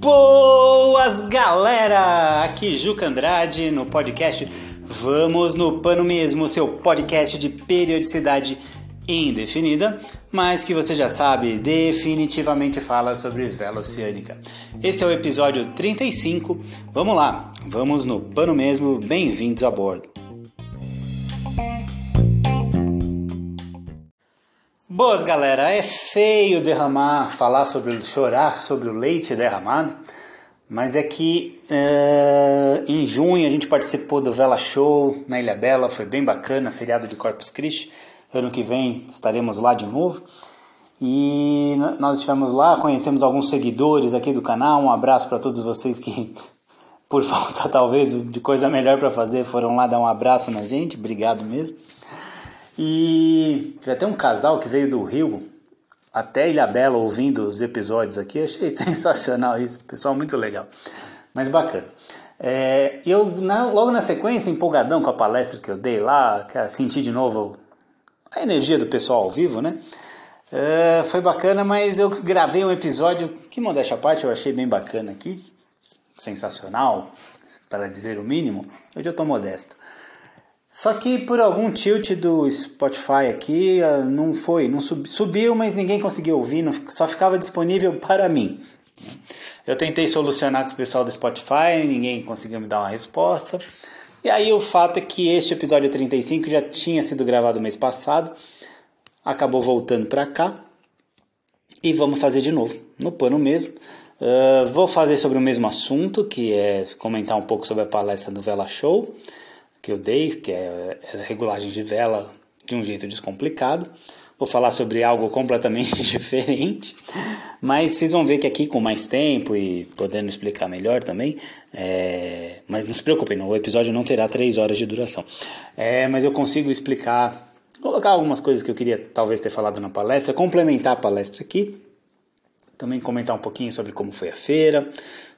Boas galera! Aqui Juca Andrade no podcast Vamos no Pano Mesmo, seu podcast de periodicidade indefinida, mas que você já sabe, definitivamente fala sobre vela oceânica. Esse é o episódio 35. Vamos lá, vamos no Pano Mesmo, bem-vindos a bordo. Boas galera, é feio derramar, falar sobre, chorar sobre o leite derramado, mas é que uh, em junho a gente participou do Vela Show na Ilha Bela, foi bem bacana, feriado de Corpus Christi, ano que vem estaremos lá de novo. E nós estivemos lá, conhecemos alguns seguidores aqui do canal, um abraço para todos vocês que, por falta talvez de coisa melhor para fazer, foram lá dar um abraço na gente, obrigado mesmo. E já tem um casal que veio do Rio até Ilha Bela ouvindo os episódios aqui. Achei sensacional isso, pessoal muito legal, mas bacana. É, eu na, logo na sequência, empolgadão com a palestra que eu dei lá, senti de novo a energia do pessoal ao vivo, né? É, foi bacana, mas eu gravei um episódio que, modéstia à parte, eu achei bem bacana aqui, sensacional, para dizer o mínimo. Hoje eu estou modesto. Só que por algum tilt do Spotify aqui, ah, não foi, não sub, subiu, mas ninguém conseguiu ouvir, não, só ficava disponível para mim. Eu tentei solucionar com o pessoal do Spotify, ninguém conseguiu me dar uma resposta. E aí o fato é que este episódio 35 já tinha sido gravado mês passado, acabou voltando para cá e vamos fazer de novo, no pano mesmo. Uh, vou fazer sobre o mesmo assunto, que é comentar um pouco sobre a palestra do Vela Show que eu dei, que é, é regulagem de vela de um jeito descomplicado. Vou falar sobre algo completamente diferente, mas vocês vão ver que aqui com mais tempo e podendo explicar melhor também. É... Mas não se preocupem, o episódio não terá três horas de duração. É, mas eu consigo explicar, colocar algumas coisas que eu queria talvez ter falado na palestra, complementar a palestra aqui. Também comentar um pouquinho sobre como foi a feira,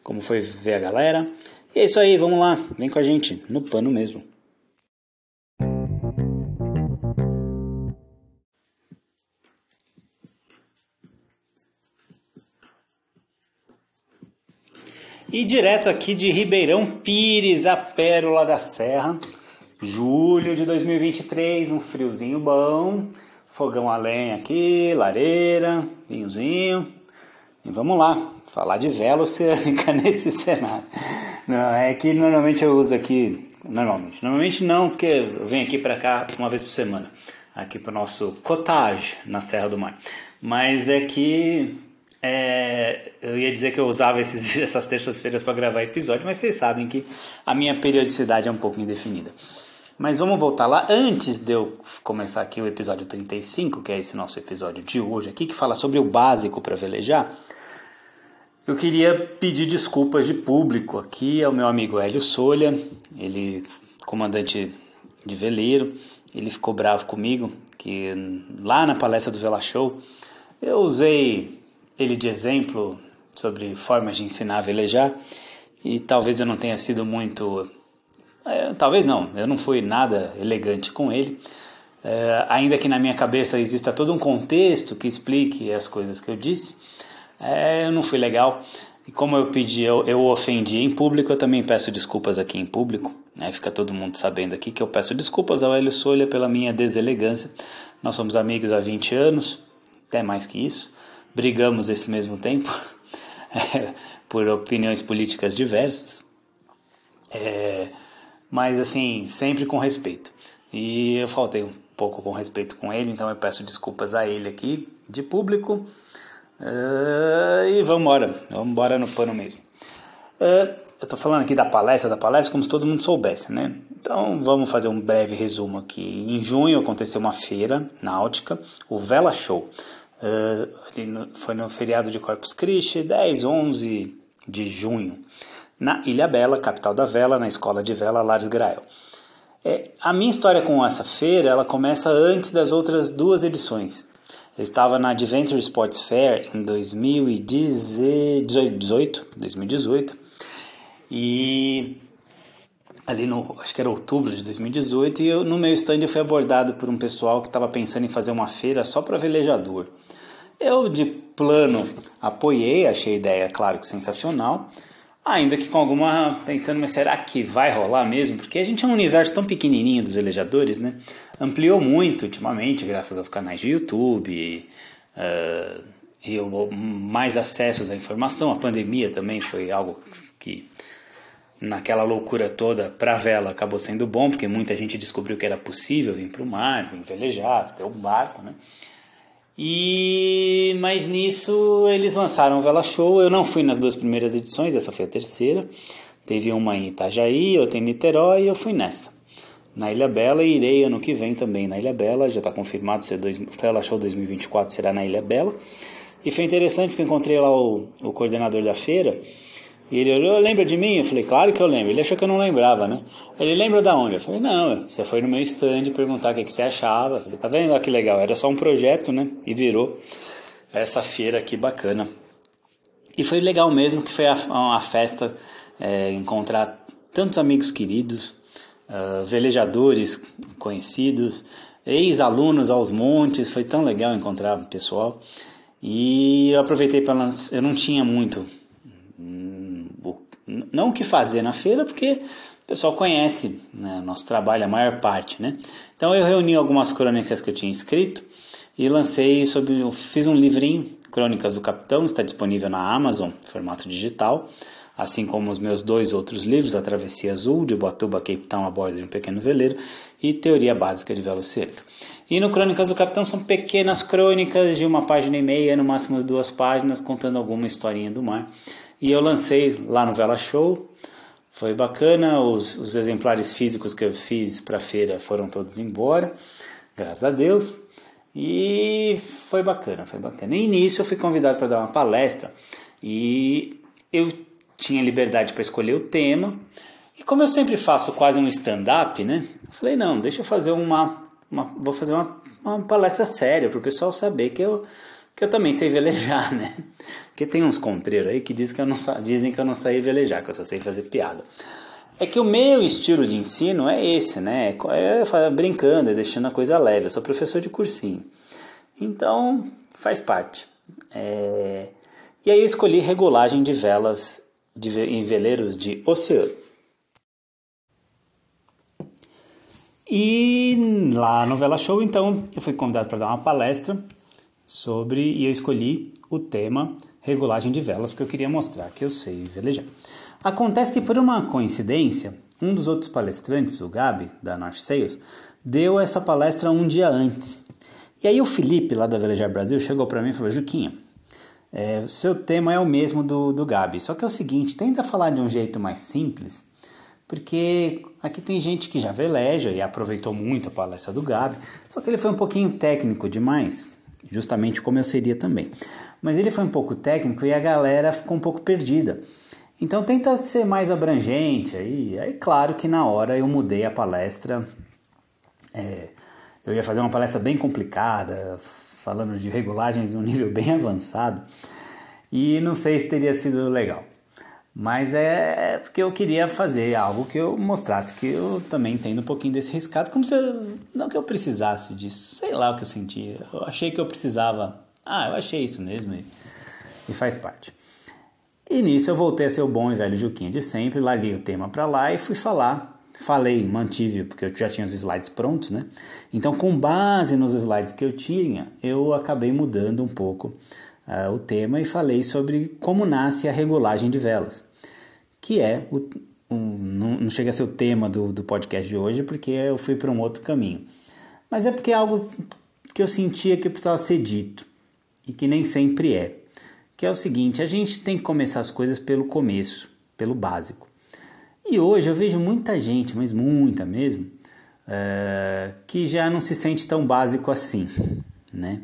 como foi ver a galera. E é isso aí, vamos lá, vem com a gente, no pano mesmo. E direto aqui de Ribeirão Pires, a pérola da serra, julho de 2023, um friozinho bom, fogão a lenha aqui, lareira, vinhozinho. E vamos lá, falar de vela oceânica nesse cenário. Não, é que normalmente eu uso aqui, normalmente, normalmente não, porque eu venho aqui para cá uma vez por semana, aqui para o nosso cottage na Serra do Mar. Mas é que é, eu ia dizer que eu usava esses, essas terças-feiras para gravar episódio, mas vocês sabem que a minha periodicidade é um pouco indefinida. Mas vamos voltar lá. Antes de eu começar aqui o episódio 35, que é esse nosso episódio de hoje aqui, que fala sobre o básico para velejar, eu queria pedir desculpas de público aqui ao meu amigo Hélio Solha, ele comandante de veleiro, ele ficou bravo comigo, que lá na palestra do Vela Show eu usei ele de exemplo sobre formas de ensinar a velejar e talvez eu não tenha sido muito. É, talvez não, eu não fui nada elegante com ele. É, ainda que na minha cabeça exista todo um contexto que explique as coisas que eu disse, é, eu não fui legal. E como eu pedi, eu, eu ofendi em público, eu também peço desculpas aqui em público. Né? Fica todo mundo sabendo aqui que eu peço desculpas ao Hélio Solha pela minha deselegância. Nós somos amigos há 20 anos, até mais que isso brigamos esse mesmo tempo é, por opiniões políticas diversas, é, mas assim, sempre com respeito. E eu faltei um pouco com respeito com ele, então eu peço desculpas a ele aqui, de público. Uh, e vamos embora, vamos embora no pano mesmo. Uh, eu estou falando aqui da palestra, da palestra, como se todo mundo soubesse, né? Então vamos fazer um breve resumo aqui. Em junho aconteceu uma feira náutica, o Vela Show. Uh, foi no feriado de Corpus Christi, 10, 11 de junho, na Ilha Bela, capital da vela, na escola de vela Lares Grael. É, a minha história com essa feira ela começa antes das outras duas edições. Eu estava na Adventure Sports Fair em 2018, 2018 e ali no, acho que era outubro de 2018, e eu, no meu stand eu fui abordado por um pessoal que estava pensando em fazer uma feira só para velejador. Eu, de plano, apoiei, achei a ideia, claro que sensacional, ainda que com alguma pensando, mas será que vai rolar mesmo? Porque a gente é um universo tão pequenininho dos velejadores, né? Ampliou muito ultimamente, graças aos canais de YouTube, uh, e mais acessos à informação. A pandemia também foi algo que naquela loucura toda para a vela acabou sendo bom, porque muita gente descobriu que era possível vir para o mar, vir velejar, ter um barco, né? E mas nisso eles lançaram o Vela Show. Eu não fui nas duas primeiras edições, essa foi a terceira. Teve uma em Itajaí, outra em Niterói, e eu fui nessa. Na Ilha Bela e irei ano que vem também na Ilha Bela, já está confirmado, ser dois, Vela Show 2024 será na Ilha Bela. E foi interessante porque encontrei lá o, o coordenador da feira e ele olhou, lembra de mim? Eu falei, claro que eu lembro. Ele achou que eu não lembrava, né? Ele lembra da onde? Eu falei, não, você foi no meu stand perguntar o que, que você achava. Eu falei, tá vendo? Olha que legal. Era só um projeto, né? E virou essa feira aqui bacana. E foi legal mesmo que foi uma festa é, encontrar tantos amigos queridos, uh, velejadores conhecidos, ex-alunos aos montes. Foi tão legal encontrar o pessoal. E eu aproveitei para lançar. Eu não tinha muito não o que fazer na feira, porque o pessoal conhece né, nosso trabalho, a maior parte, né? Então eu reuni algumas crônicas que eu tinha escrito e lancei sobre, eu fiz um livrinho, Crônicas do Capitão, está disponível na Amazon, formato digital, assim como os meus dois outros livros, A Travessia Azul, de Boatuba, Cape Town, a bordo de um pequeno veleiro, e Teoria Básica de Vela. E no Crônicas do Capitão são pequenas crônicas de uma página e meia, no máximo duas páginas, contando alguma historinha do mar. E eu lancei lá no Vela Show. Foi bacana, os, os exemplares físicos que eu fiz para a feira foram todos embora, graças a Deus. E foi bacana, foi bacana. No início eu fui convidado para dar uma palestra e eu tinha liberdade para escolher o tema. E como eu sempre faço quase um stand-up, né? Eu falei, não, deixa eu fazer uma, uma vou fazer uma, uma palestra séria para o pessoal saber que eu que eu também sei velejar, né? Porque tem uns contreiros aí que dizem que eu não, dizem que eu não sei velejar, que eu só sei fazer piada. É que o meu estilo de ensino é esse, né? É, é brincando, é deixando a coisa leve. Eu sou professor de cursinho. Então, faz parte. É... E aí eu escolhi regulagem de velas de, em veleiros de oceano. E lá no Vela Show, então, eu fui convidado para dar uma palestra sobre e eu escolhi o tema regulagem de velas porque eu queria mostrar que eu sei velejar. Acontece que por uma coincidência, um dos outros palestrantes, o Gabi da North Sales, deu essa palestra um dia antes. E aí o Felipe lá da Velejar Brasil chegou para mim e falou: "Juquinha, é, seu tema é o mesmo do, do Gabi, só que é o seguinte, tenta falar de um jeito mais simples, porque aqui tem gente que já veleja e aproveitou muito a palestra do Gabi, só que ele foi um pouquinho técnico demais justamente como eu seria também. Mas ele foi um pouco técnico e a galera ficou um pouco perdida. Então tenta ser mais abrangente aí. Aí claro que na hora eu mudei a palestra. É, eu ia fazer uma palestra bem complicada, falando de regulagens de um nível bem avançado. E não sei se teria sido legal. Mas é porque eu queria fazer algo que eu mostrasse que eu também entendo um pouquinho desse riscado, como se eu, não que eu precisasse disso, sei lá o que eu sentia. Eu achei que eu precisava. Ah, eu achei isso mesmo e, e faz parte. E nisso eu voltei a ser o bom e velho Juquinha de sempre, larguei o tema para lá e fui falar. Falei, mantive, porque eu já tinha os slides prontos, né? Então, com base nos slides que eu tinha, eu acabei mudando um pouco uh, o tema e falei sobre como nasce a regulagem de velas que é o, um, não, não, chega a ser o tema do, do podcast de hoje, porque eu fui para um outro caminho. Mas é porque é algo que eu sentia que precisava ser dito e que nem sempre é. Que é o seguinte: a gente tem que começar as coisas pelo começo, pelo básico. E hoje eu vejo muita gente, mas muita mesmo, uh, que já não se sente tão básico assim, né?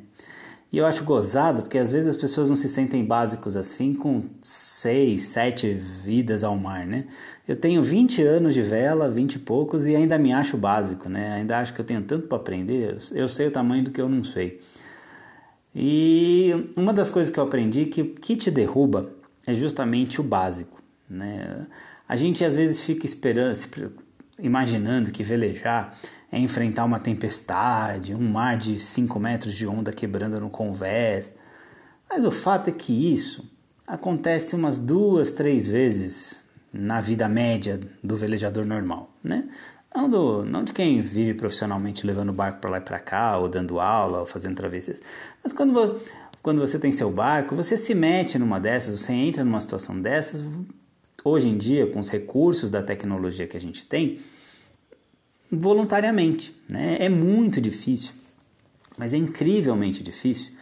E eu acho gozado porque às vezes as pessoas não se sentem básicos assim com seis, sete vidas ao mar, né? Eu tenho 20 anos de vela, 20 e poucos, e ainda me acho básico, né? Ainda acho que eu tenho tanto para aprender, eu sei o tamanho do que eu não sei. E uma das coisas que eu aprendi é que o que te derruba é justamente o básico, né? A gente às vezes fica esperando, imaginando que velejar é enfrentar uma tempestade, um mar de 5 metros de onda quebrando no convés. Mas o fato é que isso acontece umas duas, três vezes na vida média do velejador normal, né? Não, do, não de quem vive profissionalmente levando barco para lá e para cá, ou dando aula, ou fazendo travessias. Mas quando, quando você tem seu barco, você se mete numa dessas, você entra numa situação dessas, hoje em dia, com os recursos da tecnologia que a gente tem, voluntariamente. Né? É muito difícil, mas é incrivelmente difícil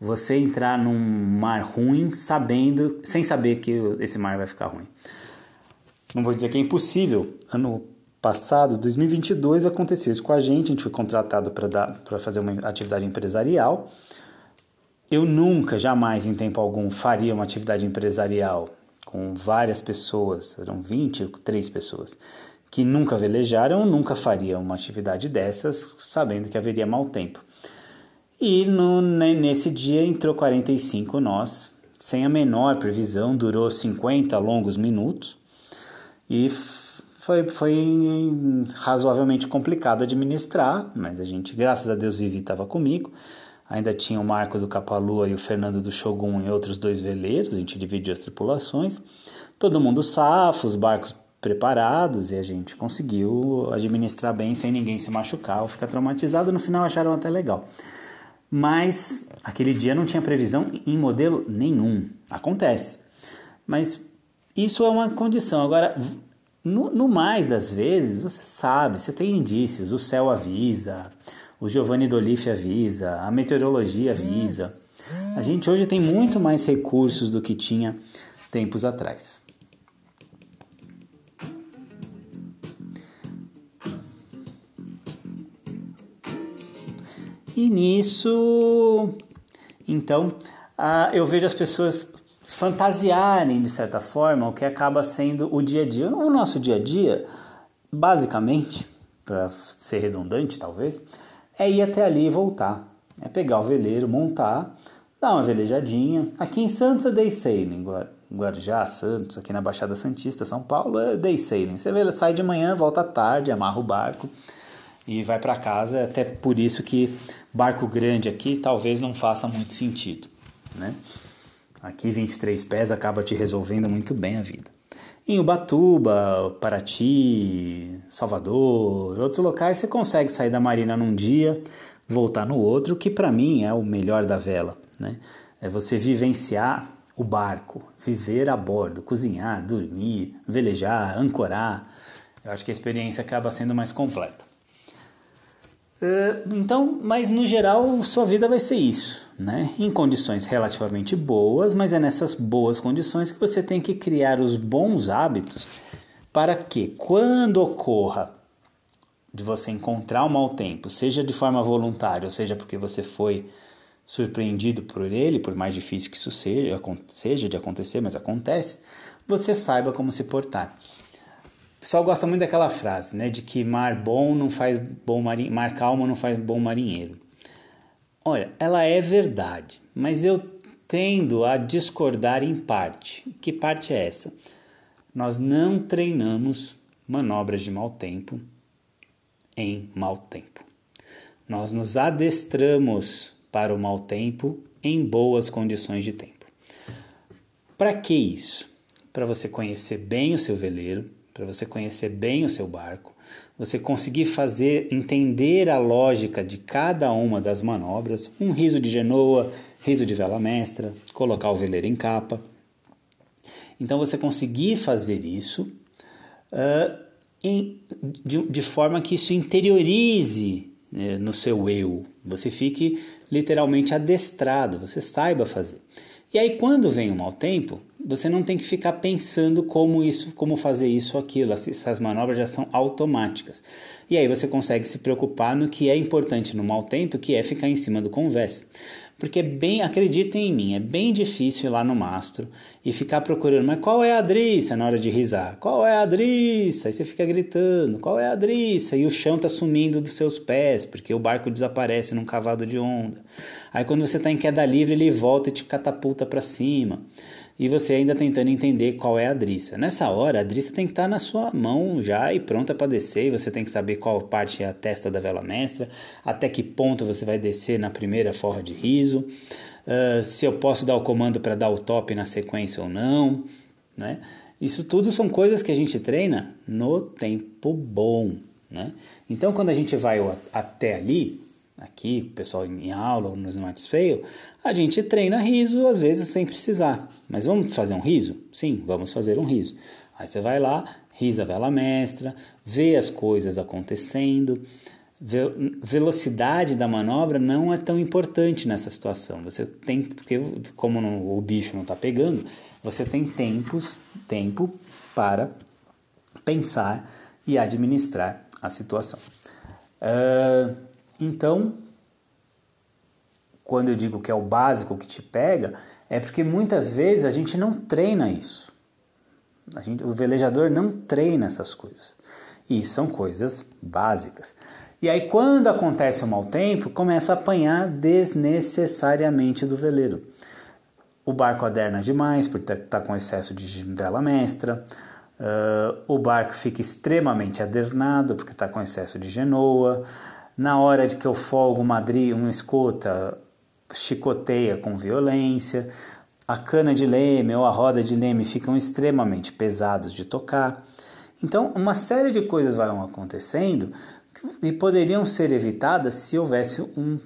você entrar num mar ruim sabendo, sem saber que esse mar vai ficar ruim. Não vou dizer que é impossível. Ano passado, 2022, aconteceu isso com a gente. A gente foi contratado para fazer uma atividade empresarial. Eu nunca, jamais, em tempo algum, faria uma atividade empresarial com várias pessoas, eram 23 pessoas, que nunca velejaram, nunca fariam uma atividade dessas, sabendo que haveria mau tempo. E no, nesse dia entrou 45 nós, sem a menor previsão, durou 50 longos minutos e foi, foi razoavelmente complicado administrar, mas a gente, graças a Deus, Vivi estava comigo. Ainda tinha o Marco do Capalua e o Fernando do Shogun e outros dois veleiros, a gente dividiu as tripulações. Todo mundo safo, os barcos preparados e a gente conseguiu administrar bem sem ninguém se machucar ou ficar traumatizado. No final acharam até legal. Mas aquele dia não tinha previsão em modelo nenhum. Acontece. Mas isso é uma condição. Agora, no, no mais das vezes, você sabe, você tem indícios. O céu avisa, o Giovanni Doliffe avisa, a meteorologia avisa. A gente hoje tem muito mais recursos do que tinha tempos atrás. E nisso, então, eu vejo as pessoas fantasiarem de certa forma o que acaba sendo o dia a dia. O nosso dia a dia, basicamente, para ser redundante talvez, é ir até ali e voltar. É pegar o veleiro, montar, dar uma velejadinha. Aqui em Santos é day sailing, Guarujá, Santos, aqui na Baixada Santista, São Paulo, é day sailing. Você sai de manhã, volta à tarde, amarra o barco e vai para casa. Até por isso que barco grande aqui talvez não faça muito sentido, né? Aqui 23 pés acaba te resolvendo muito bem a vida. Em Ubatuba, Paraty, Salvador, outros locais você consegue sair da marina num dia, voltar no outro, que para mim é o melhor da vela, né? É você vivenciar o barco, viver a bordo, cozinhar, dormir, velejar, ancorar. Eu acho que a experiência acaba sendo mais completa. Eh, então, mas no geral, sua vida vai ser isso, né? Em condições relativamente boas, mas é nessas boas condições que você tem que criar os bons hábitos para que, quando ocorra de você encontrar um mau tempo, seja de forma voluntária, ou seja porque você foi surpreendido por ele, por mais difícil que isso seja, seja de acontecer, mas acontece, você saiba como se portar. O pessoal gosta muito daquela frase, né, de que mar bom não faz bom marinheiro, mar calmo não faz bom marinheiro. Olha, ela é verdade, mas eu tendo a discordar em parte. Que parte é essa? Nós não treinamos manobras de mau tempo em mau tempo. Nós nos adestramos para o mau tempo em boas condições de tempo. Para que isso? Para você conhecer bem o seu veleiro, para você conhecer bem o seu barco, você conseguir fazer entender a lógica de cada uma das manobras, um riso de genoa, riso de vela mestra, colocar o veleiro em capa. Então você conseguir fazer isso uh, em, de, de, forma que isso interiorize né, no seu eu, você fique literalmente adestrado, você saiba fazer. E aí quando vem o mau tempo, você não tem que ficar pensando como isso, como fazer isso ou aquilo. Essas manobras já são automáticas. E aí você consegue se preocupar no que é importante no mau tempo, que é ficar em cima do convés. Porque é bem, acreditem em mim, é bem difícil ir lá no mastro e ficar procurando, mas qual é a driça na hora de risar? Qual é a driça? Aí você fica gritando, qual é a driça? E o chão está sumindo dos seus pés, porque o barco desaparece num cavado de onda. Aí quando você está em queda livre, ele volta e te catapulta para cima. E você ainda tentando entender qual é a driça. Nessa hora, a driça tem que estar tá na sua mão já e pronta para descer, e você tem que saber qual parte é a testa da vela mestra, até que ponto você vai descer na primeira forra de riso, uh, se eu posso dar o comando para dar o top na sequência ou não, né? Isso tudo são coisas que a gente treina no tempo bom, né? Então, quando a gente vai até ali, aqui, o pessoal em aula, no Smart Fail, a gente treina riso às vezes sem precisar. Mas vamos fazer um riso? Sim, vamos fazer um riso. Aí você vai lá, risa a vela mestra, vê as coisas acontecendo. velocidade da manobra não é tão importante nessa situação. Você tem, porque como não, o bicho não está pegando, você tem tempos, tempo para pensar e administrar a situação. Uh, então, quando eu digo que é o básico que te pega, é porque muitas vezes a gente não treina isso. Gente, o velejador não treina essas coisas. E são coisas básicas. E aí, quando acontece o mau tempo, começa a apanhar desnecessariamente do veleiro. O barco aderna demais, porque está tá com excesso de vela mestra. Uh, o barco fica extremamente adernado, porque está com excesso de genoa. Na hora de que eu folgo uma, uma escota, chicoteia com violência, a cana de leme ou a roda de leme ficam extremamente pesados de tocar. Então, uma série de coisas vão acontecendo e poderiam ser evitadas se houvesse um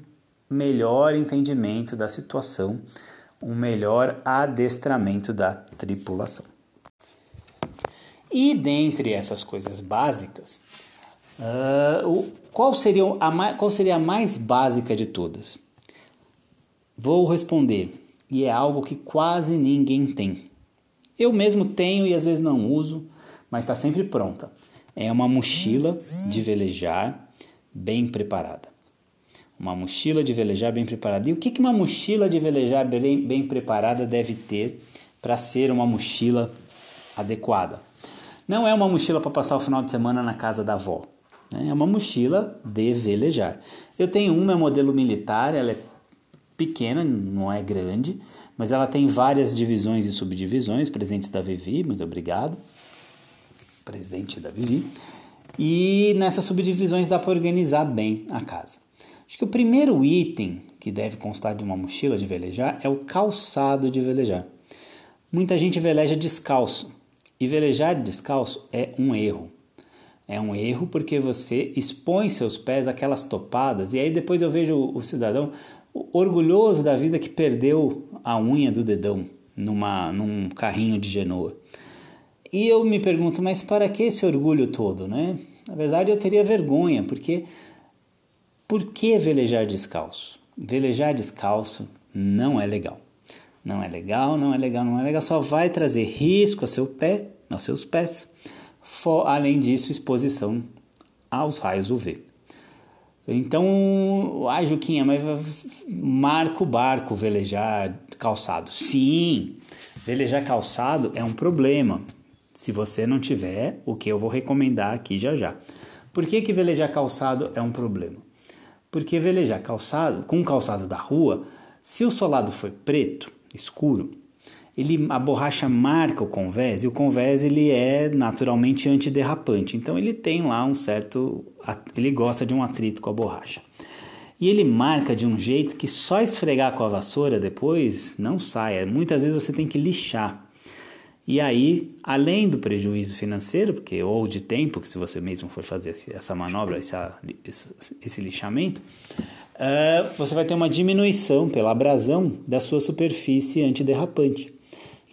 melhor entendimento da situação, um melhor adestramento da tripulação. E dentre essas coisas básicas, uh, qual, seria a, qual seria a mais básica de todas? Vou responder, e é algo que quase ninguém tem. Eu mesmo tenho e às vezes não uso, mas está sempre pronta. É uma mochila de velejar bem preparada. Uma mochila de velejar bem preparada. E o que, uma mochila de velejar bem, bem preparada deve ter para ser uma mochila adequada? Não é uma mochila para passar o final de semana na casa da avó. Né? É uma mochila de velejar. Eu tenho uma, é modelo militar, ela é pequena, não é grande, mas ela tem várias divisões e subdivisões, presente da Vivi, muito obrigado. Presente da Vivi. E nessas subdivisões dá para organizar bem a casa. Acho que o primeiro item que deve constar de uma mochila de velejar é o calçado de velejar. Muita gente veleja descalço, e velejar descalço é um erro. É um erro porque você expõe seus pés àquelas topadas, e aí depois eu vejo o cidadão orgulhoso da vida que perdeu a unha do dedão numa, num carrinho de genoa. E eu me pergunto, mas para que esse orgulho todo, né? Na verdade, eu teria vergonha, porque por que velejar descalço? Velejar descalço não é legal. Não é legal, não é legal, não é legal, só vai trazer risco ao seu pé, aos seus pés. For, além disso, exposição aos raios UV. Então, ai Juquinha, mas marca o barco velejar calçado. Sim, velejar calçado é um problema. Se você não tiver, o que eu vou recomendar aqui já já. Por que, que velejar calçado é um problema? Porque velejar calçado, com calçado da rua, se o solado for preto, escuro, ele, a borracha marca o convés e o convés ele é naturalmente antiderrapante. Então ele tem lá um certo, ele gosta de um atrito com a borracha. E ele marca de um jeito que só esfregar com a vassoura depois não sai. Muitas vezes você tem que lixar. E aí, além do prejuízo financeiro, porque ou de tempo, que se você mesmo for fazer essa manobra, esse lixamento, uh, você vai ter uma diminuição pela abrasão da sua superfície antiderrapante.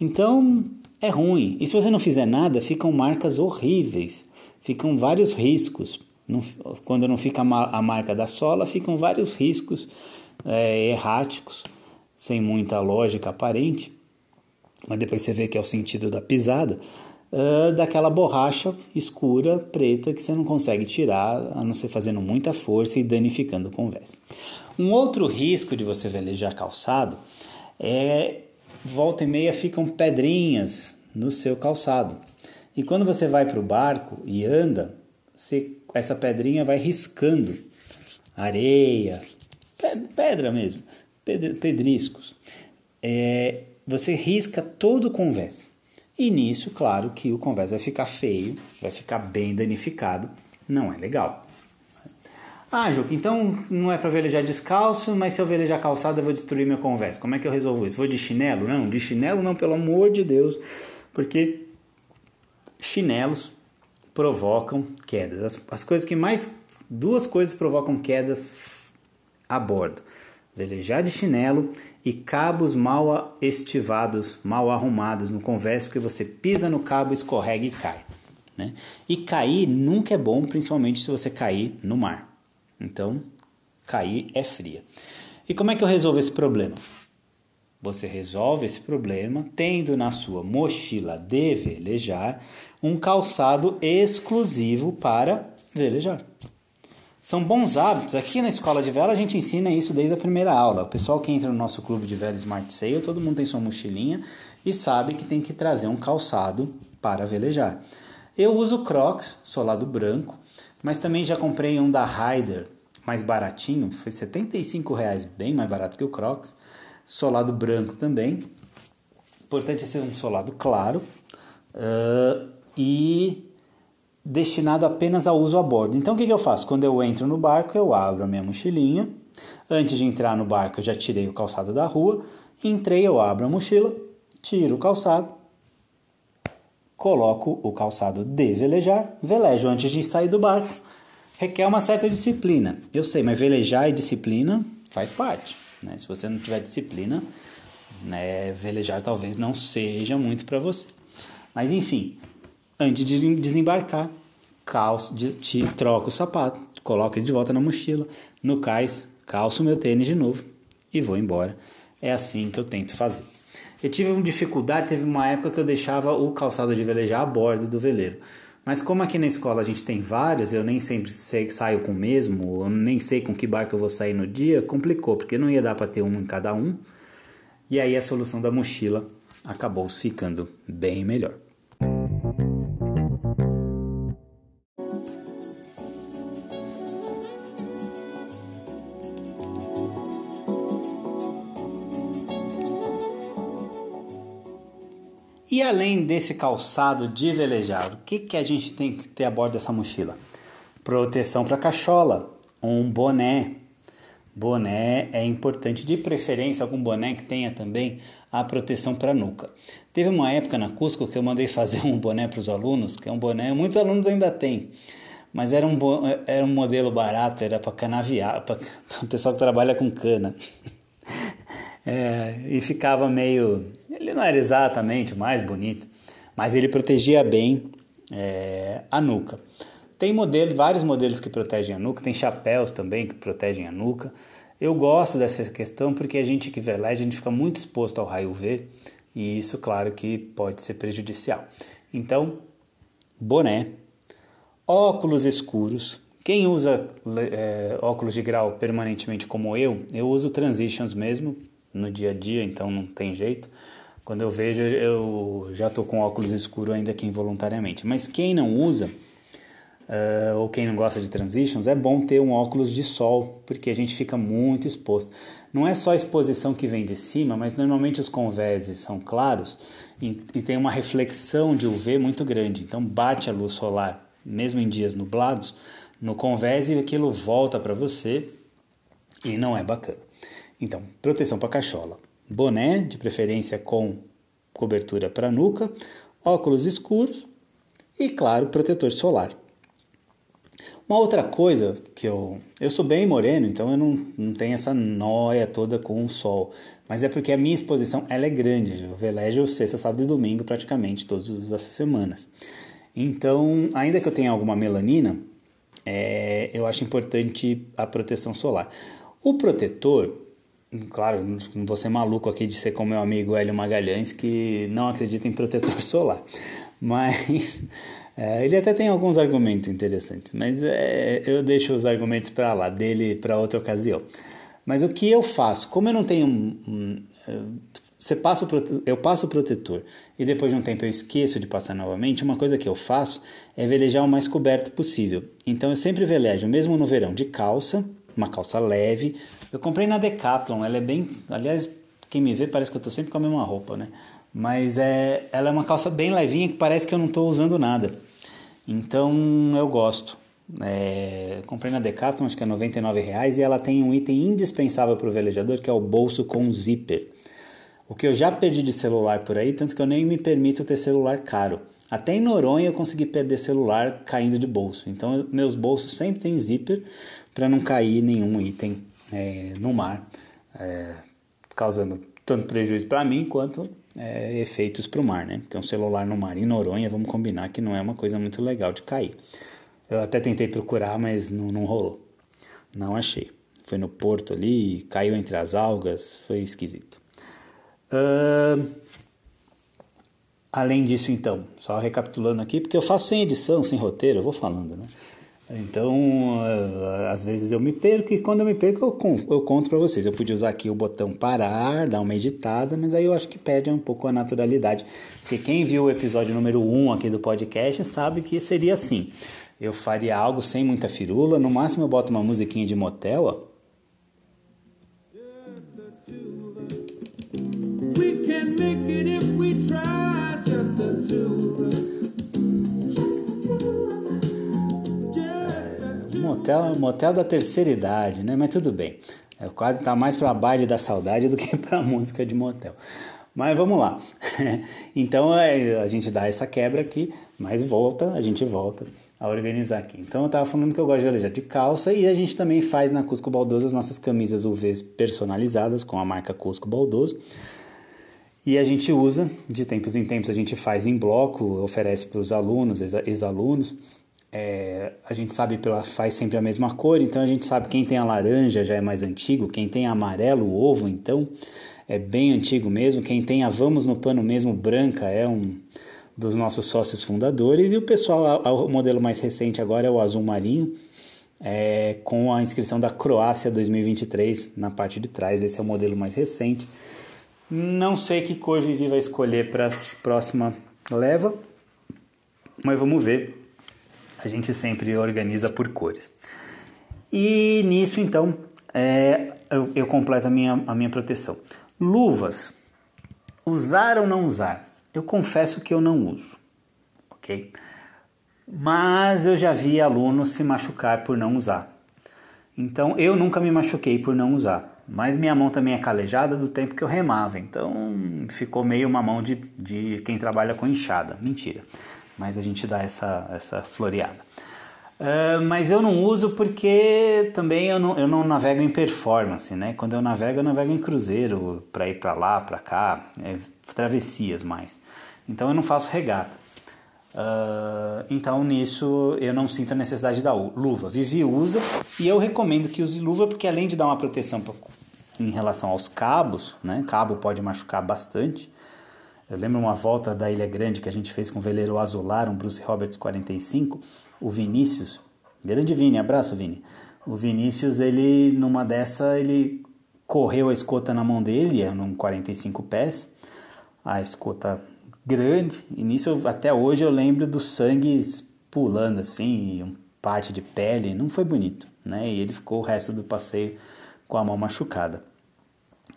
Então é ruim. E se você não fizer nada, ficam marcas horríveis, ficam vários riscos. Quando não fica a marca da sola, ficam vários riscos é, erráticos, sem muita lógica aparente. Mas depois você vê que é o sentido da pisada, uh, daquela borracha escura, preta, que você não consegue tirar, a não ser fazendo muita força e danificando o convés. Um outro risco de você velejar calçado é volta e meia ficam pedrinhas no seu calçado. E quando você vai para o barco e anda, você, essa pedrinha vai riscando areia, pedra mesmo, pedriscos. É, você risca todo o convés. E nisso, claro que o convés vai ficar feio, vai ficar bem danificado, não é legal. Ah, Juca, então não é para velejar descalço, mas se eu velejar calçado eu vou destruir meu convés. Como é que eu resolvo isso? Vou de chinelo? Não, de chinelo não, pelo amor de Deus, porque chinelos provocam quedas. As, as coisas que mais. Duas coisas provocam quedas a bordo: velejar de chinelo e cabos mal estivados, mal arrumados no convés, porque você pisa no cabo, escorrega e cai. Né? E cair nunca é bom, principalmente se você cair no mar. Então, cair é fria. E como é que eu resolvo esse problema? Você resolve esse problema tendo na sua mochila de velejar um calçado exclusivo para velejar. São bons hábitos. Aqui na escola de vela a gente ensina isso desde a primeira aula. O pessoal que entra no nosso clube de vela Smart Sail, todo mundo tem sua mochilinha e sabe que tem que trazer um calçado para velejar. Eu uso Crocs, solado branco, mas também já comprei um da Ryder, mais baratinho, foi 75 reais, bem mais barato que o Crocs. Solado branco também. Importante é ser um solado claro uh, e destinado apenas ao uso a bordo. Então o que, que eu faço? Quando eu entro no barco, eu abro a minha mochilinha. Antes de entrar no barco, eu já tirei o calçado da rua. Entrei, eu abro a mochila, tiro o calçado, coloco o calçado de velejar, velejo antes de sair do barco. Requer uma certa disciplina. Eu sei, mas velejar e disciplina faz parte. Né? Se você não tiver disciplina, né, velejar talvez não seja muito para você. Mas enfim, antes de desembarcar, calço, de, de, troco o sapato, coloco ele de volta na mochila, no cais, calço meu tênis de novo e vou embora. É assim que eu tento fazer. Eu tive uma dificuldade, teve uma época que eu deixava o calçado de velejar a bordo do veleiro. Mas como aqui na escola a gente tem vários, eu nem sempre sei, saio com o mesmo, eu nem sei com que barco eu vou sair no dia, complicou, porque não ia dar para ter um em cada um. E aí a solução da mochila acabou ficando bem melhor. Além desse calçado de velejar, o que, que a gente tem que ter a bordo dessa mochila? Proteção para cachola, um boné. Boné é importante, de preferência algum boné que tenha também a proteção para a nuca. Teve uma época na Cusco que eu mandei fazer um boné para os alunos, que é um boné, muitos alunos ainda têm, mas era um, era um modelo barato, era para canaviar, para o pessoal que trabalha com cana. É, e ficava meio. Ele não era exatamente o mais bonito, mas ele protegia bem é, a nuca. Tem modelos, vários modelos que protegem a nuca, tem chapéus também que protegem a nuca. Eu gosto dessa questão porque a gente que veleja, a gente fica muito exposto ao raio UV e isso, claro, que pode ser prejudicial. Então, boné, óculos escuros. Quem usa é, óculos de grau permanentemente como eu, eu uso transitions mesmo, no dia a dia, então não tem jeito. Quando eu vejo, eu já estou com óculos escuro ainda que involuntariamente. Mas quem não usa, uh, ou quem não gosta de transitions, é bom ter um óculos de sol, porque a gente fica muito exposto. Não é só a exposição que vem de cima, mas normalmente os convéses são claros e, e tem uma reflexão de UV muito grande. Então bate a luz solar, mesmo em dias nublados, no convés e aquilo volta para você e não é bacana. Então, proteção para cachola. Boné, de preferência com cobertura para nuca, óculos escuros e, claro, protetor solar. Uma outra coisa que eu. Eu sou bem moreno, então eu não, não tenho essa noia toda com o sol. Mas é porque a minha exposição ela é grande. Eu velejo sexta, sábado e domingo praticamente todas as semanas. Então, ainda que eu tenha alguma melanina, é, eu acho importante a proteção solar. O protetor, Claro, não vou ser maluco aqui de ser como meu amigo Hélio Magalhães, que não acredita em protetor solar. Mas é, ele até tem alguns argumentos interessantes, mas é, eu deixo os argumentos para lá, dele para outra ocasião. Mas o que eu faço? Como eu não tenho. Um, você passa eu passo o protetor e depois de um tempo eu esqueço de passar novamente, uma coisa que eu faço é velejar o mais coberto possível. Então eu sempre velejo, mesmo no verão, de calça, uma calça leve. Eu comprei na Decathlon, ela é bem. Aliás, quem me vê parece que eu estou sempre com a mesma roupa, né? Mas é, ela é uma calça bem levinha que parece que eu não estou usando nada. Então eu gosto. É, comprei na Decathlon, acho que é R$ reais e ela tem um item indispensável para o velejador que é o bolso com zíper. O que eu já perdi de celular por aí, tanto que eu nem me permito ter celular caro. Até em Noronha eu consegui perder celular caindo de bolso. Então meus bolsos sempre têm zíper para não cair nenhum item é, no mar, é, causando tanto prejuízo para mim quanto é, efeitos para o mar, né? Porque um celular no mar em Noronha, vamos combinar que não é uma coisa muito legal de cair. Eu até tentei procurar, mas não, não rolou. Não achei. Foi no porto ali, caiu entre as algas, foi esquisito. Uh, além disso, então, só recapitulando aqui, porque eu faço sem edição, sem roteiro, eu vou falando, né? Então, uh, às vezes eu me perco e quando eu me perco eu, eu conto para vocês. Eu podia usar aqui o botão parar, dar uma editada, mas aí eu acho que perde um pouco a naturalidade. Porque quem viu o episódio número 1 um aqui do podcast sabe que seria assim. Eu faria algo sem muita firula, no máximo eu boto uma musiquinha de motel, ó. We can make it if we try, motel, motel da terceira idade, né? Mas tudo bem. É, quase tá mais para baile da saudade do que para música de motel. Mas vamos lá. então é, a gente dá essa quebra aqui, mas volta, a gente volta a organizar aqui. Então eu estava falando que eu gosto de velejar de calça e a gente também faz na Cusco Baldoso as nossas camisas UVs personalizadas com a marca Cusco Baldoso. E a gente usa, de tempos em tempos a gente faz em bloco, oferece para os alunos, ex-alunos, é, a gente sabe pela faz sempre a mesma cor, então a gente sabe quem tem a laranja já é mais antigo, quem tem amarelo, o ovo, então é bem antigo mesmo. Quem tem a Vamos no Pano mesmo branca é um dos nossos sócios fundadores e o pessoal, o modelo mais recente agora é o azul marinho, é, com a inscrição da Croácia 2023 na parte de trás. Esse é o modelo mais recente. Não sei que cor Vivi vai escolher para a próxima leva, mas vamos ver a gente sempre organiza por cores. E nisso, então, é, eu, eu, completo a minha, a minha proteção. Luvas. Usar ou não usar? Eu confesso que eu não uso, ok? Mas eu já vi alunos se machucar por não usar. Então, eu nunca me machuquei por não usar. Mas minha mão também é calejada do tempo que eu remava. Então, ficou meio uma mão de, de quem trabalha com enxada. Mentira mas a gente dá essa, essa floreada. Uh, mas eu não uso porque também eu não, eu não navego em performance, né? Quando eu navego, eu navego em cruzeiro para ir para lá, para cá, é, travessias mais. Então eu não faço regata. Uh, então nisso eu não sinto a necessidade da luva. Vivi usa e eu recomendo que use luva porque além de dar uma proteção pra, em relação aos cabos, né? Cabo pode machucar bastante. Eu lembro uma volta da Ilha Grande que a gente fez com o veleiro Azular, um Bruce Roberts 45, o Vinícius, grande Vini, abraço Vini. O Vinícius, ele numa dessa, ele correu a escota na mão dele, é num 45 pés, a escota grande, e nisso até hoje eu lembro do sangue pulando assim, parte de pele, não foi bonito, né? E ele ficou o resto do passeio com a mão machucada.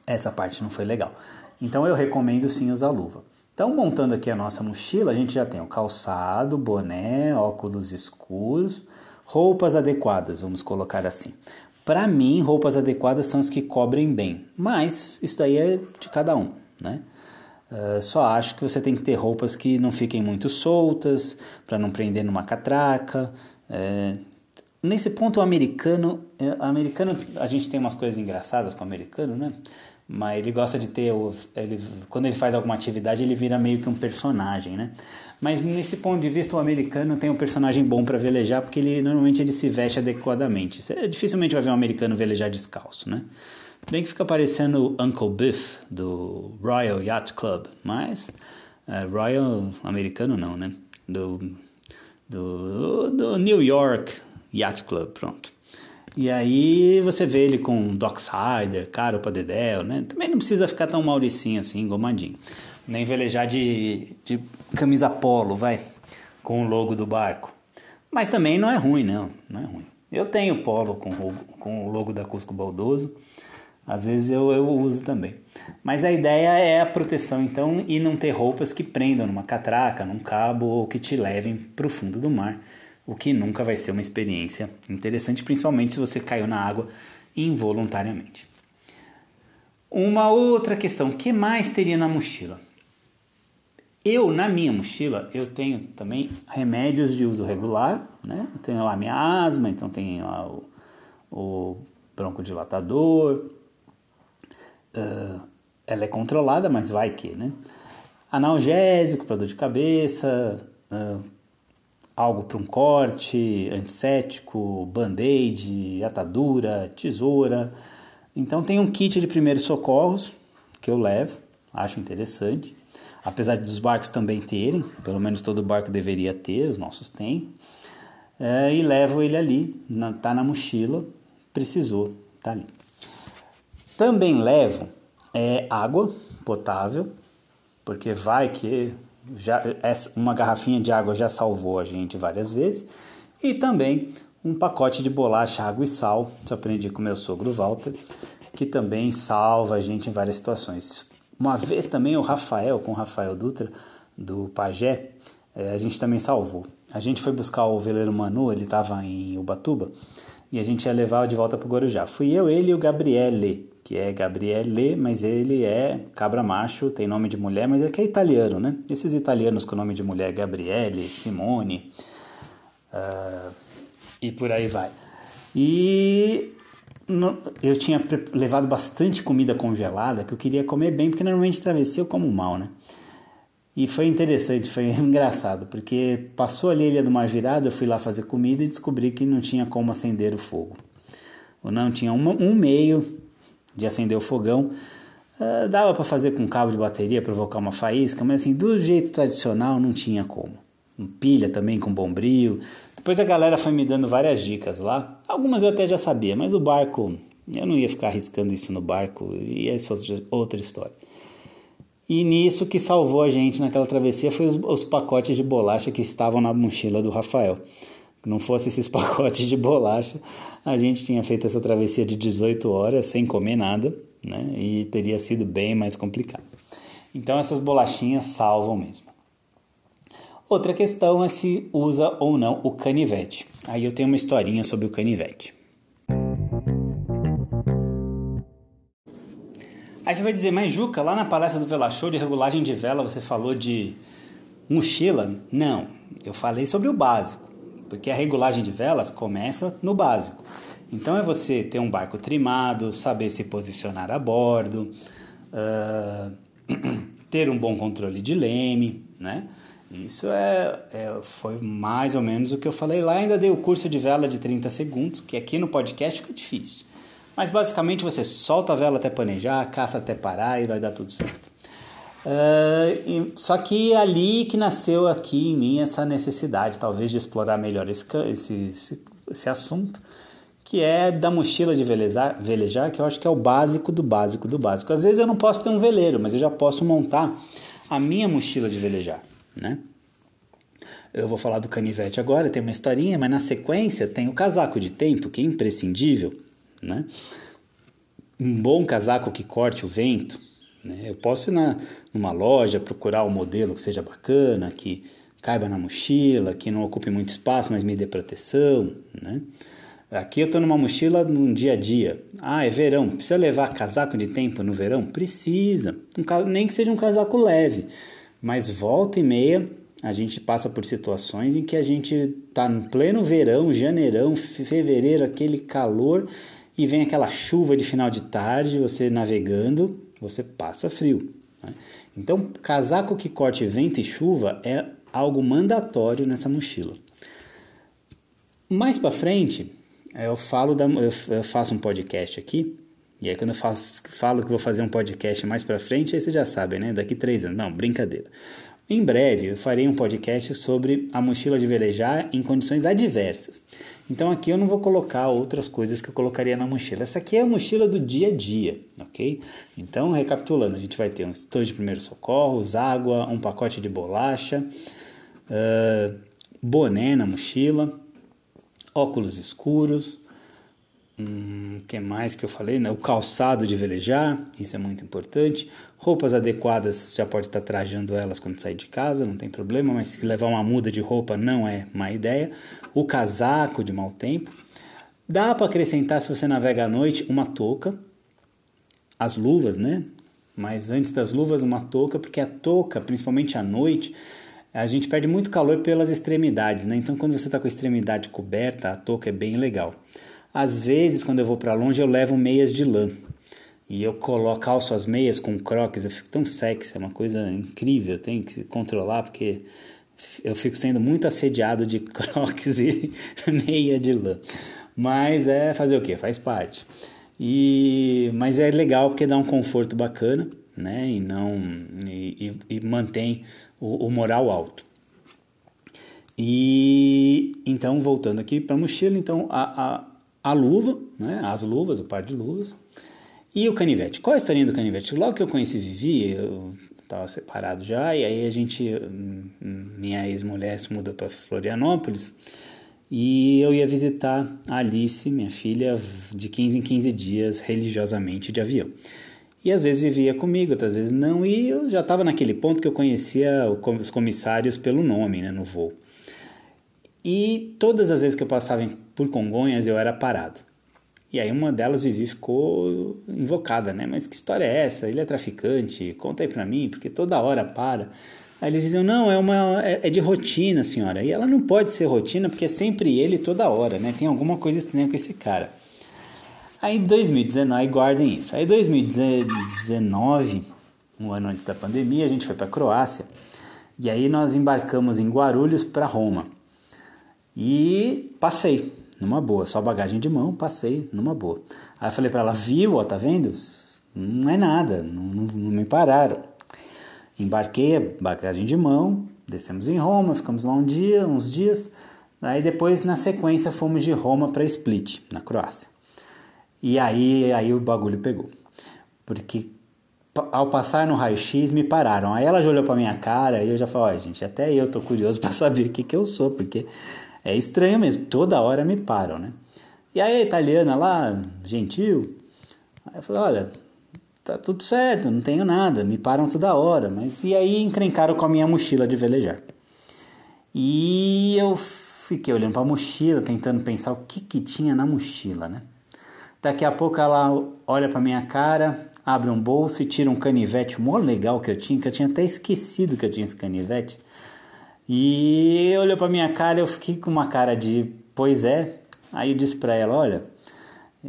Essa parte não foi legal. Então eu recomendo sim usar luva. Então, montando aqui a nossa mochila, a gente já tem o calçado, boné, óculos escuros, roupas adequadas, vamos colocar assim. Para mim, roupas adequadas são as que cobrem bem, mas isso daí é de cada um, né? Uh, só acho que você tem que ter roupas que não fiquem muito soltas, para não prender numa catraca. Uh, nesse ponto, o americano, uh, americano, a gente tem umas coisas engraçadas com o americano, né? Mas ele gosta de ter ele, quando ele faz alguma atividade ele vira meio que um personagem né? Mas nesse ponto de vista o americano tem um personagem bom para velejar porque ele normalmente ele se veste adequadamente. Você dificilmente vai ver um americano velejar descalço né? Bem que fica parecendo Uncle Biff do Royal Yacht Club mas uh, Royal americano não né? Do, do, do New York Yacht Club pronto e aí você vê ele com Docksider, Caro para Dedéu, né? Também não precisa ficar tão mauricinho assim, engomadinho. Nem velejar de, de camisa polo, vai, com o logo do barco. Mas também não é ruim, não, não é ruim. Eu tenho polo com, com o logo da Cusco Baldoso, às vezes eu, eu uso também. Mas a ideia é a proteção, então, e não ter roupas que prendam numa catraca, num cabo ou que te levem para o fundo do mar, o que nunca vai ser uma experiência interessante, principalmente se você caiu na água involuntariamente. Uma outra questão, o que mais teria na mochila? Eu, na minha mochila, eu tenho também remédios de uso regular, né? Eu tenho lá minha asma, então tem lá o, o broncodilatador. Uh, ela é controlada, mas vai que, né? Analgésico para dor de cabeça, uh, algo para um corte, antisséptico, band-aid, atadura, tesoura. Então tem um kit de primeiros socorros que eu levo, acho interessante apesar dos barcos também terem, pelo menos todo barco deveria ter, os nossos têm, é, e levo ele ali, na, tá na mochila, precisou, tá ali. Também levo é, água potável, porque vai que já, uma garrafinha de água já salvou a gente várias vezes, e também um pacote de bolacha, água e sal, isso aprendi com meu sogro Walter, que também salva a gente em várias situações. Uma vez também o Rafael, com o Rafael Dutra, do Pajé, é, a gente também salvou. A gente foi buscar o veleiro Manu, ele estava em Ubatuba, e a gente ia levar de volta para o Guarujá. Fui eu, ele e o Gabriele, que é Gabriele, mas ele é cabra macho, tem nome de mulher, mas é que é italiano, né? Esses italianos com nome de mulher, Gabriele, Simone, uh, e por aí vai. E eu tinha levado bastante comida congelada que eu queria comer bem, porque normalmente travessia eu como mal, né? E foi interessante, foi engraçado, porque passou ali a Ilha do Mar Virado, eu fui lá fazer comida e descobri que não tinha como acender o fogo. Ou não, tinha uma, um meio de acender o fogão. Uh, dava para fazer com cabo de bateria, provocar uma faísca, mas assim, do jeito tradicional não tinha como. Pilha também com bombril, depois a galera foi me dando várias dicas lá. Algumas eu até já sabia, mas o barco, eu não ia ficar arriscando isso no barco e essa é outra história. E nisso que salvou a gente naquela travessia foi os, os pacotes de bolacha que estavam na mochila do Rafael. Não fosse esses pacotes de bolacha, a gente tinha feito essa travessia de 18 horas sem comer nada, né? E teria sido bem mais complicado. Então essas bolachinhas salvam mesmo. Outra questão é se usa ou não o canivete. Aí eu tenho uma historinha sobre o canivete. Aí você vai dizer, mas Juca, lá na palestra do Vela Show de regulagem de vela você falou de mochila? Não, eu falei sobre o básico, porque a regulagem de velas começa no básico. Então é você ter um barco trimado, saber se posicionar a bordo, uh, ter um bom controle de leme, né? Isso é, é, foi mais ou menos o que eu falei lá. Ainda dei o curso de vela de 30 segundos, que aqui no podcast fica difícil. Mas basicamente você solta a vela até planejar, caça até parar e vai dar tudo certo. Uh, só que é ali que nasceu aqui em mim essa necessidade, talvez, de explorar melhor esse, esse, esse assunto, que é da mochila de velejar, velejar, que eu acho que é o básico do básico do básico. Às vezes eu não posso ter um veleiro, mas eu já posso montar a minha mochila de velejar né? Eu vou falar do canivete agora, tem uma historinha, mas na sequência tem o casaco de tempo, que é imprescindível, né? Um bom casaco que corte o vento, né? Eu posso ir na, numa loja procurar um modelo que seja bacana, que caiba na mochila, que não ocupe muito espaço, mas me dê proteção, né? Aqui eu estou numa mochila no dia a dia. Ah, é verão. Precisa levar casaco de tempo no verão? Precisa. Um, nem que seja um casaco leve. Mas volta e meia a gente passa por situações em que a gente tá no pleno verão, janeirão, fevereiro, aquele calor e vem aquela chuva de final de tarde, você navegando, você passa frio. Né? Então, casaco que corte vento e chuva é algo mandatório nessa mochila. Mais para frente, eu falo da, eu faço um podcast aqui e aí quando eu faço, falo que vou fazer um podcast mais para frente, aí vocês já sabem, né? Daqui três anos. Não, brincadeira. Em breve eu farei um podcast sobre a mochila de velejar em condições adversas. Então aqui eu não vou colocar outras coisas que eu colocaria na mochila. Essa aqui é a mochila do dia a dia, ok? Então, recapitulando, a gente vai ter um estojo de primeiros socorros, água, um pacote de bolacha, uh, boné na mochila, óculos escuros, Hum, que mais que eu falei? Né? O calçado de velejar, isso é muito importante. Roupas adequadas, já pode estar trajando elas quando sair de casa, não tem problema, mas se levar uma muda de roupa não é má ideia. O casaco de mau tempo. Dá para acrescentar, se você navega à noite, uma touca. As luvas, né? Mas antes das luvas, uma touca, porque a touca, principalmente à noite, a gente perde muito calor pelas extremidades, né? Então, quando você está com a extremidade coberta, a touca é bem legal. Às vezes, quando eu vou para longe, eu levo meias de lã. E eu coloco, calço as meias com crocs, eu fico tão sexy, é uma coisa incrível, eu tenho que controlar porque eu fico sendo muito assediado de crocs e meia de lã. Mas é fazer o que? Faz parte. E, mas é legal porque dá um conforto bacana, né? E não e, e, e mantém o, o moral alto. E então voltando aqui para mochila, então a, a a luva, né, as luvas, o par de luvas, e o canivete. Qual a historinha do canivete? Logo que eu conheci Vivi, eu estava separado já, e aí a gente, minha ex-mulher se mudou para Florianópolis, e eu ia visitar a Alice, minha filha, de 15 em 15 dias, religiosamente, de avião. E às vezes vivia comigo, outras vezes não, e eu já estava naquele ponto que eu conhecia os comissários pelo nome, né, no voo. E todas as vezes que eu passava por Congonhas eu era parado. E aí uma delas, Vivi, ficou invocada, né? Mas que história é essa? Ele é traficante? Conta aí pra mim, porque toda hora para. Aí eles diziam, não, é, uma, é, é de rotina, senhora. E ela não pode ser rotina, porque é sempre ele toda hora, né? Tem alguma coisa estranha com esse cara. Aí 2019, guardem isso. Aí 2019, um ano antes da pandemia, a gente foi para Croácia. E aí nós embarcamos em Guarulhos para Roma. E passei, numa boa, só bagagem de mão, passei numa boa. Aí eu falei para ela, viu, ó, tá vendo? Não é nada, não, não, não me pararam. Embarquei bagagem de mão, descemos em Roma, ficamos lá um dia, uns dias. Aí depois, na sequência, fomos de Roma para Split, na Croácia. E aí, aí o bagulho pegou. Porque ao passar no raio-x me pararam. Aí ela já olhou para minha cara e eu já falei, ó, oh, gente, até eu tô curioso para saber o que que eu sou, porque é estranho mesmo, toda hora me param, né? E aí a italiana lá, gentil, eu falei, olha, tá tudo certo, não tenho nada, me param toda hora, mas e aí encrencaram com a minha mochila de velejar. E eu fiquei olhando para a mochila, tentando pensar o que que tinha na mochila, né? Daqui a pouco ela olha para minha cara, abre um bolso e tira um canivete mó legal que eu tinha, que eu tinha até esquecido que eu tinha esse canivete. E olhou para minha cara, eu fiquei com uma cara de, pois é. Aí eu disse para ela, olha,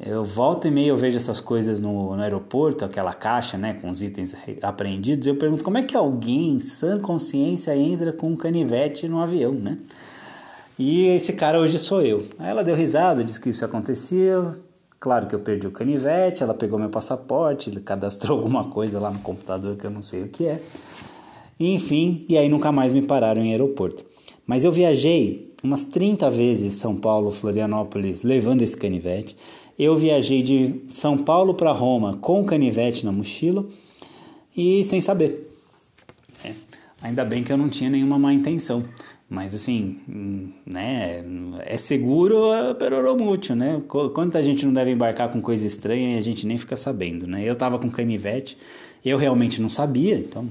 eu volto e meio eu vejo essas coisas no, no, aeroporto, aquela caixa, né, com os itens apreendidos. Eu pergunto como é que alguém, sã consciência, entra com um canivete no avião, né? E esse cara hoje sou eu. Aí ela deu risada, disse que isso acontecia. Claro que eu perdi o canivete, ela pegou meu passaporte, cadastrou alguma coisa lá no computador que eu não sei o que é. Enfim, e aí nunca mais me pararam em aeroporto. Mas eu viajei umas 30 vezes São Paulo, Florianópolis, levando esse canivete. Eu viajei de São Paulo para Roma com canivete na mochila e sem saber. É, ainda bem que eu não tinha nenhuma má intenção. Mas assim, né, é seguro pero mútil, né? Quanta gente não deve embarcar com coisa estranha e a gente nem fica sabendo, né? Eu tava com canivete, eu realmente não sabia, então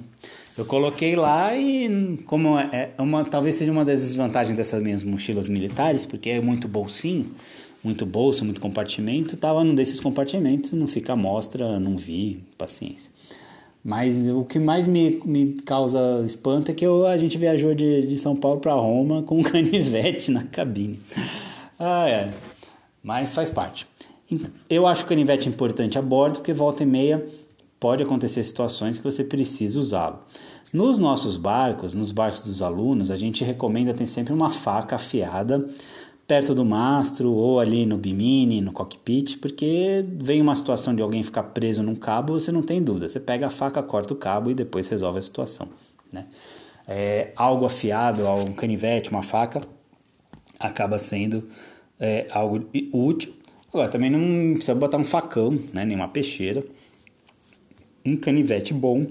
eu coloquei lá e como é, é uma talvez seja uma das desvantagens dessas minhas mochilas militares, porque é muito bolsinho, muito bolso, muito compartimento, tava num desses compartimentos, não fica mostra, não vi, paciência. Mas o que mais me, me causa espanto é que eu, a gente viajou de, de São Paulo para Roma com um canivete na cabine. Ah, é. Mas faz parte. Eu acho o canivete importante a bordo, porque volta e meia pode acontecer situações que você precisa usá-lo. Nos nossos barcos, nos barcos dos alunos, a gente recomenda ter sempre uma faca afiada perto do mastro ou ali no bimini, no cockpit, porque vem uma situação de alguém ficar preso num cabo, você não tem dúvida. Você pega a faca, corta o cabo e depois resolve a situação. Né? É, algo afiado, um canivete, uma faca, acaba sendo é, algo útil. Agora, também não precisa botar um facão, né, nem uma peixeira um canivete bom,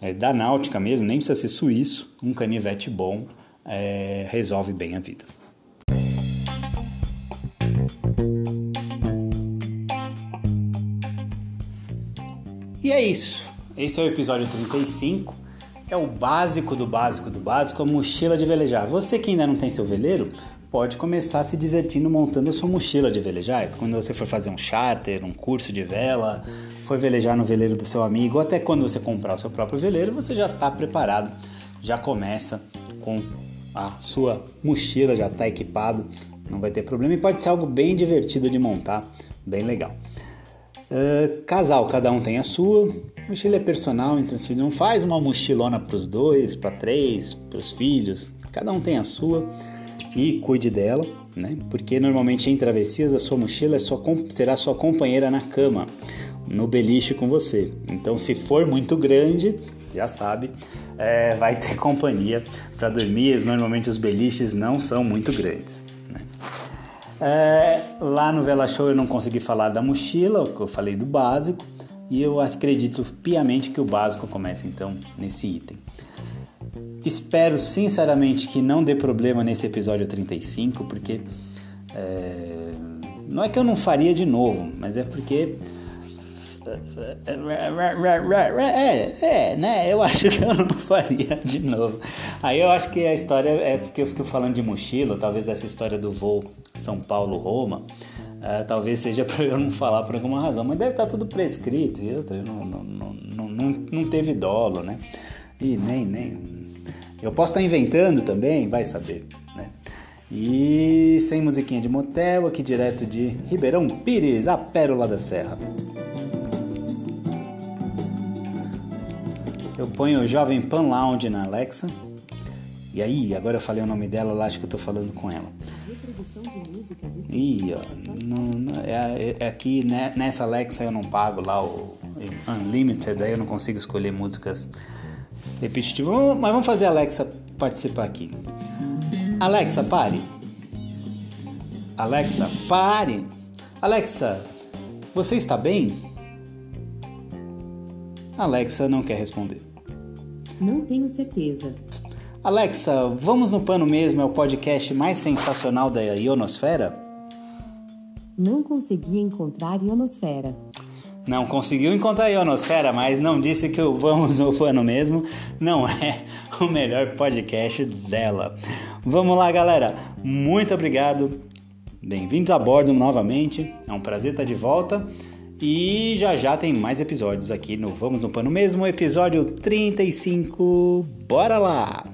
é, da náutica mesmo, nem precisa ser suíço, um canivete bom é, resolve bem a vida. E é isso. Esse é o episódio 35. É o básico do básico do básico, a mochila de velejar. Você que ainda não tem seu veleiro, pode começar se divertindo montando a sua mochila de velejar. Quando você for fazer um charter, um curso de vela, for velejar no veleiro do seu amigo, até quando você comprar o seu próprio veleiro, você já está preparado, já começa com a sua mochila, já está equipado, não vai ter problema e pode ser algo bem divertido de montar, bem legal. Uh, casal, cada um tem a sua. Mochila é personal, então se não faz uma mochilona para os dois, para três, para os filhos, cada um tem a sua e cuide dela, né? Porque normalmente em travessias a sua mochila é sua, será sua companheira na cama, no beliche com você. Então, se for muito grande, já sabe, é, vai ter companhia para dormir. Normalmente os beliches não são muito grandes. É, lá no Vela Show eu não consegui falar da mochila, eu falei do básico, e eu acredito piamente que o básico começa então nesse item. Espero sinceramente que não dê problema nesse episódio 35, porque é, não é que eu não faria de novo, mas é porque é, é, né? Eu acho que eu não faria de novo. Aí eu acho que a história é porque eu fico falando de mochila, talvez dessa história do voo São Paulo-Roma. Uh, talvez seja para eu não falar por alguma razão, mas deve estar tá tudo prescrito e outra, não, não, não, não, não teve dolo, né? E nem, nem. Eu posso estar tá inventando também, vai saber, né? E sem musiquinha de motel, aqui direto de Ribeirão Pires, a Pérola da Serra. Eu ponho Jovem Pan Lounge na Alexa. E aí, agora eu falei o nome dela, lá acho que eu tô falando com ela. Ih, ó, não, não, é, é, aqui né, nessa Alexa eu não pago lá o Unlimited, aí eu não consigo escolher músicas repetitivas. Mas vamos fazer a Alexa participar aqui. Alexa, pare. Alexa, pare. Alexa, você está bem? Alexa não quer responder. Não tenho certeza. Alexa, vamos no pano mesmo, é o podcast mais sensacional da ionosfera? Não consegui encontrar ionosfera. Não conseguiu encontrar a ionosfera, mas não disse que o Vamos no Pano mesmo não é o melhor podcast dela. Vamos lá, galera. Muito obrigado. Bem-vindos a bordo novamente. É um prazer estar de volta. E já já tem mais episódios aqui no Vamos no Pano Mesmo, episódio 35. Bora lá!